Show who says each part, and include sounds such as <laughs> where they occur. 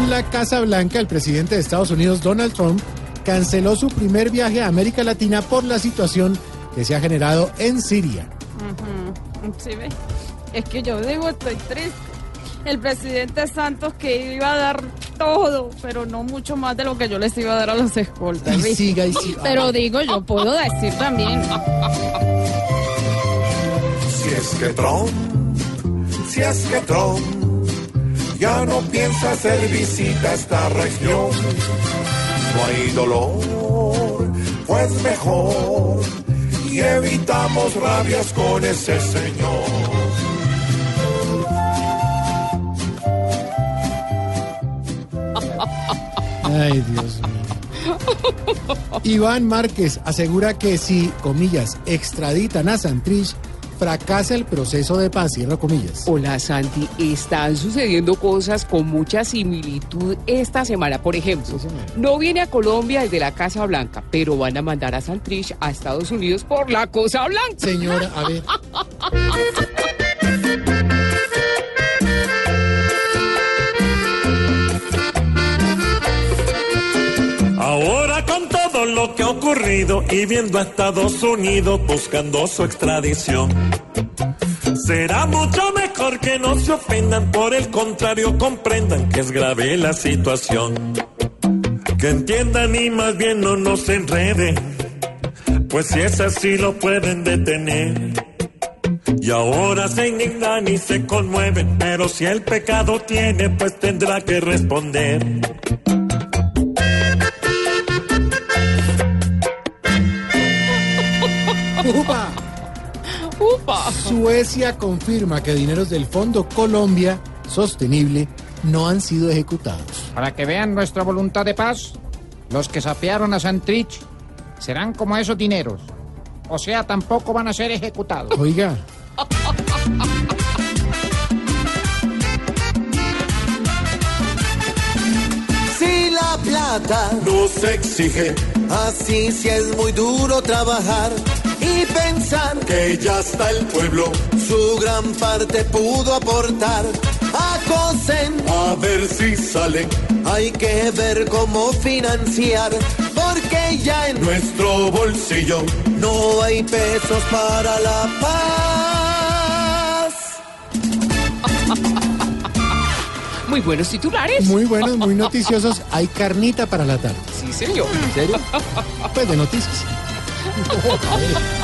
Speaker 1: Según la Casa Blanca, el presidente de Estados Unidos, Donald Trump, canceló su primer viaje a América Latina por la situación que se ha generado en Siria.
Speaker 2: Sí, ve. Es que yo digo, estoy triste. El presidente Santos que iba a dar todo, pero no mucho más de lo que yo les iba a dar a los escoltas.
Speaker 1: Y siga y siga.
Speaker 2: Pero digo, yo puedo decir también.
Speaker 3: Si es que Trump, si es que Trump ya no piensa hacer visita a esta región, no hay dolor, pues mejor y evitamos rabias con ese señor.
Speaker 1: Ay, Dios mío. Iván Márquez asegura que si, comillas, extraditan a Santrich, fracasa el proceso de paz, cierro comillas.
Speaker 4: Hola Santi, están sucediendo cosas con mucha similitud esta semana. Por ejemplo, no viene a Colombia desde la Casa Blanca, pero van a mandar a Santrich a Estados Unidos por la Cosa Blanca.
Speaker 1: Señora, a ver. <laughs>
Speaker 5: lo que ha ocurrido y viendo a Estados Unidos buscando su extradición. Será mucho mejor que no se ofendan, por el contrario comprendan que es grave la situación. Que entiendan y más bien no nos enreden, pues si es así lo pueden detener. Y ahora se indignan y se conmueven, pero si el pecado tiene, pues tendrá que responder.
Speaker 1: Suecia confirma que dineros del Fondo Colombia Sostenible no han sido ejecutados.
Speaker 6: Para que vean nuestra voluntad de paz, los que sapearon a Santrich serán como esos dineros. O sea, tampoco van a ser ejecutados.
Speaker 1: Oiga,
Speaker 7: Si la plata
Speaker 3: Nos exige
Speaker 7: así si es muy duro trabajar y pensar
Speaker 3: que ya está el pueblo
Speaker 7: su gran parte pudo aportar a COSEN.
Speaker 3: a ver si sale
Speaker 7: Hay que ver cómo financiar porque ya en
Speaker 3: nuestro bolsillo.
Speaker 7: no hay pesos para la paz.
Speaker 4: Muy buenos titulares.
Speaker 1: muy buenos, muy noticiosos. Hay carnita para la tarde.
Speaker 4: Sí, señor.
Speaker 1: ¿En serio? Pues de noticias. 你多大了